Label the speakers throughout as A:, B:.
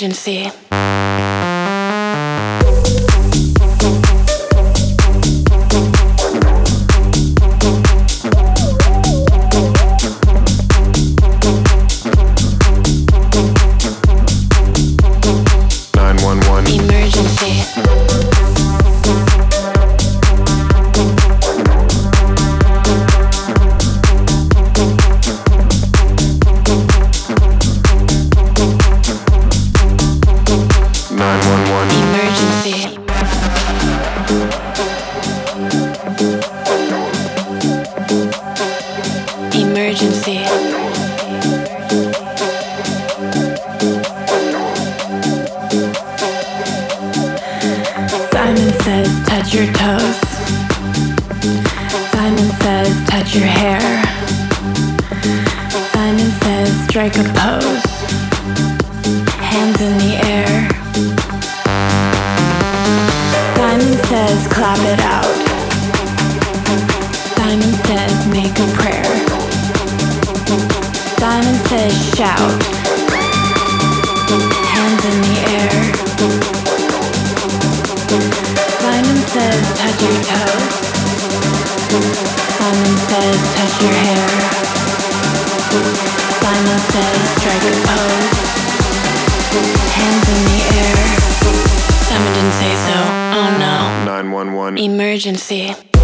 A: emergency.
B: 911.
C: Emergency.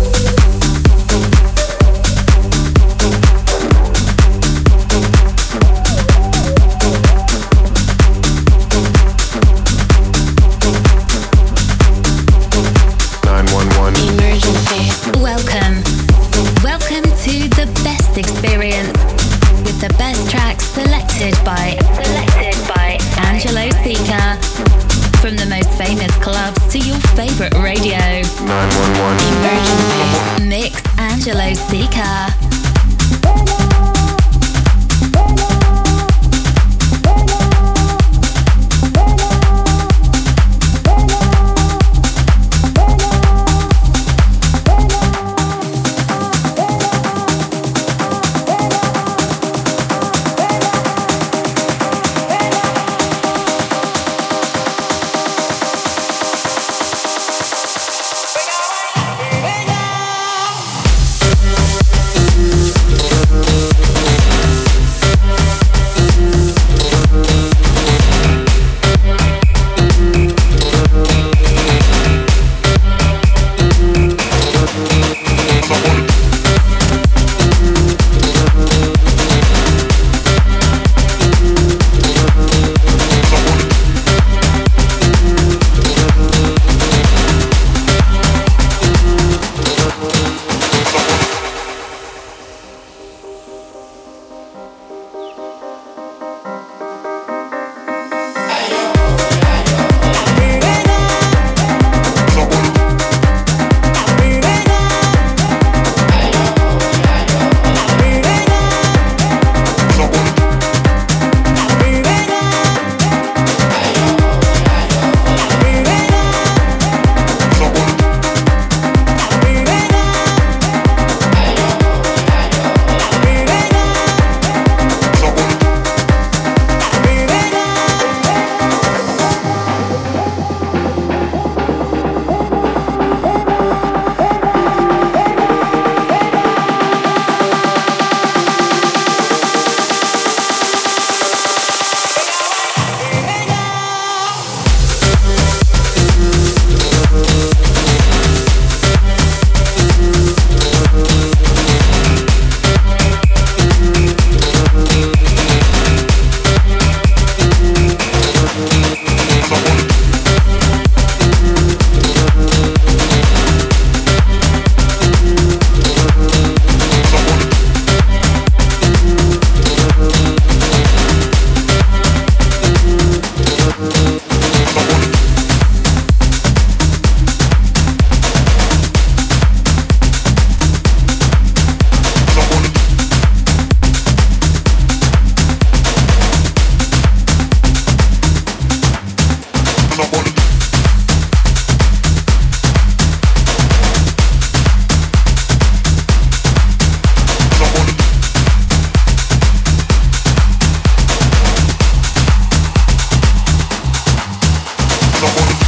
D: don't want to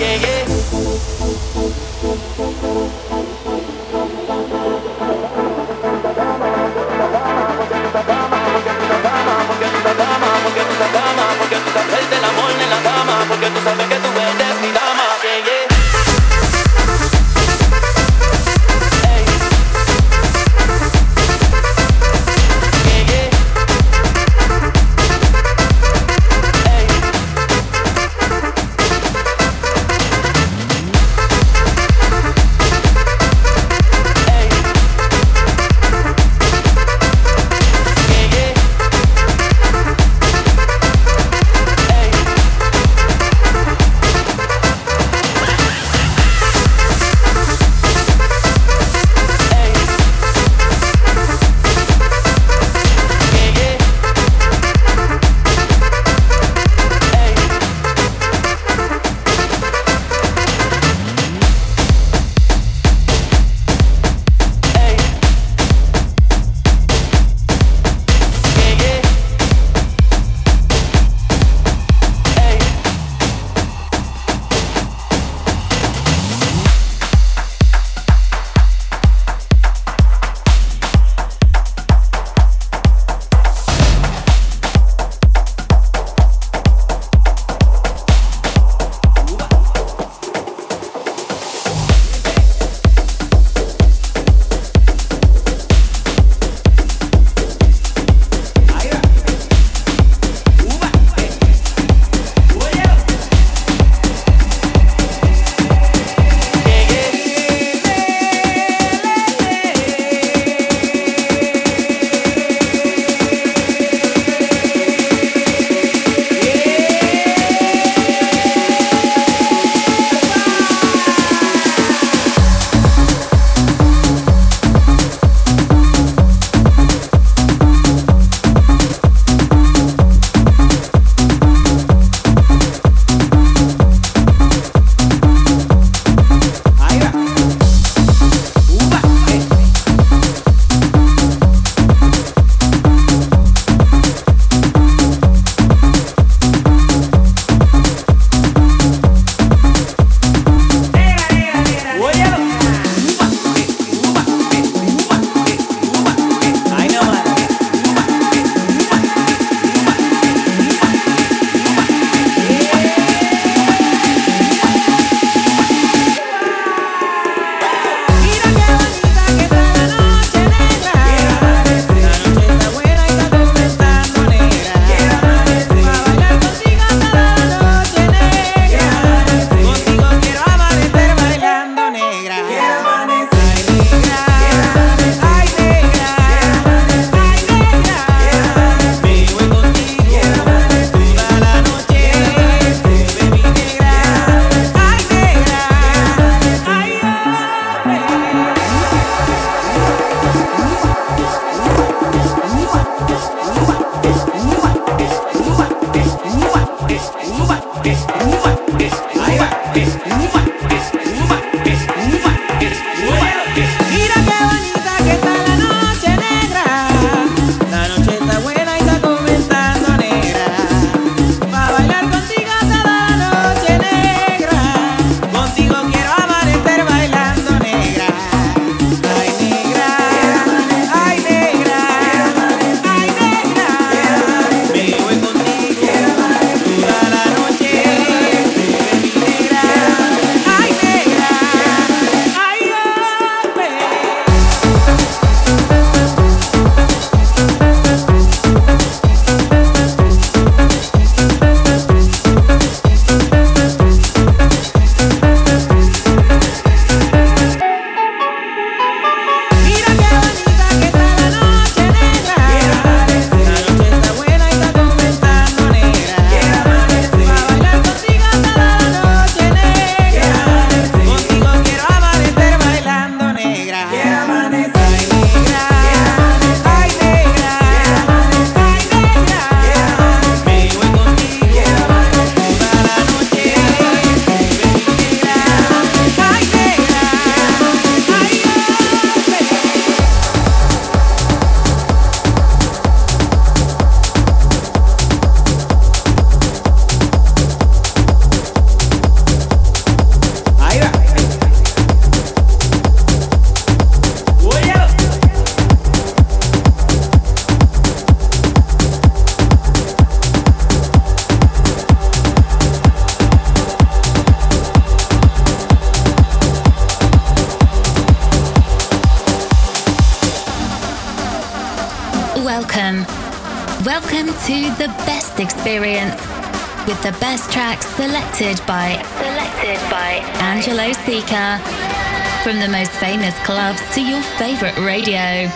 C: yeah,
E: yeah. Ay
C: Welcome to the best experience with the best tracks selected by selected by Angelo Sika. From the most famous clubs to your favorite radio.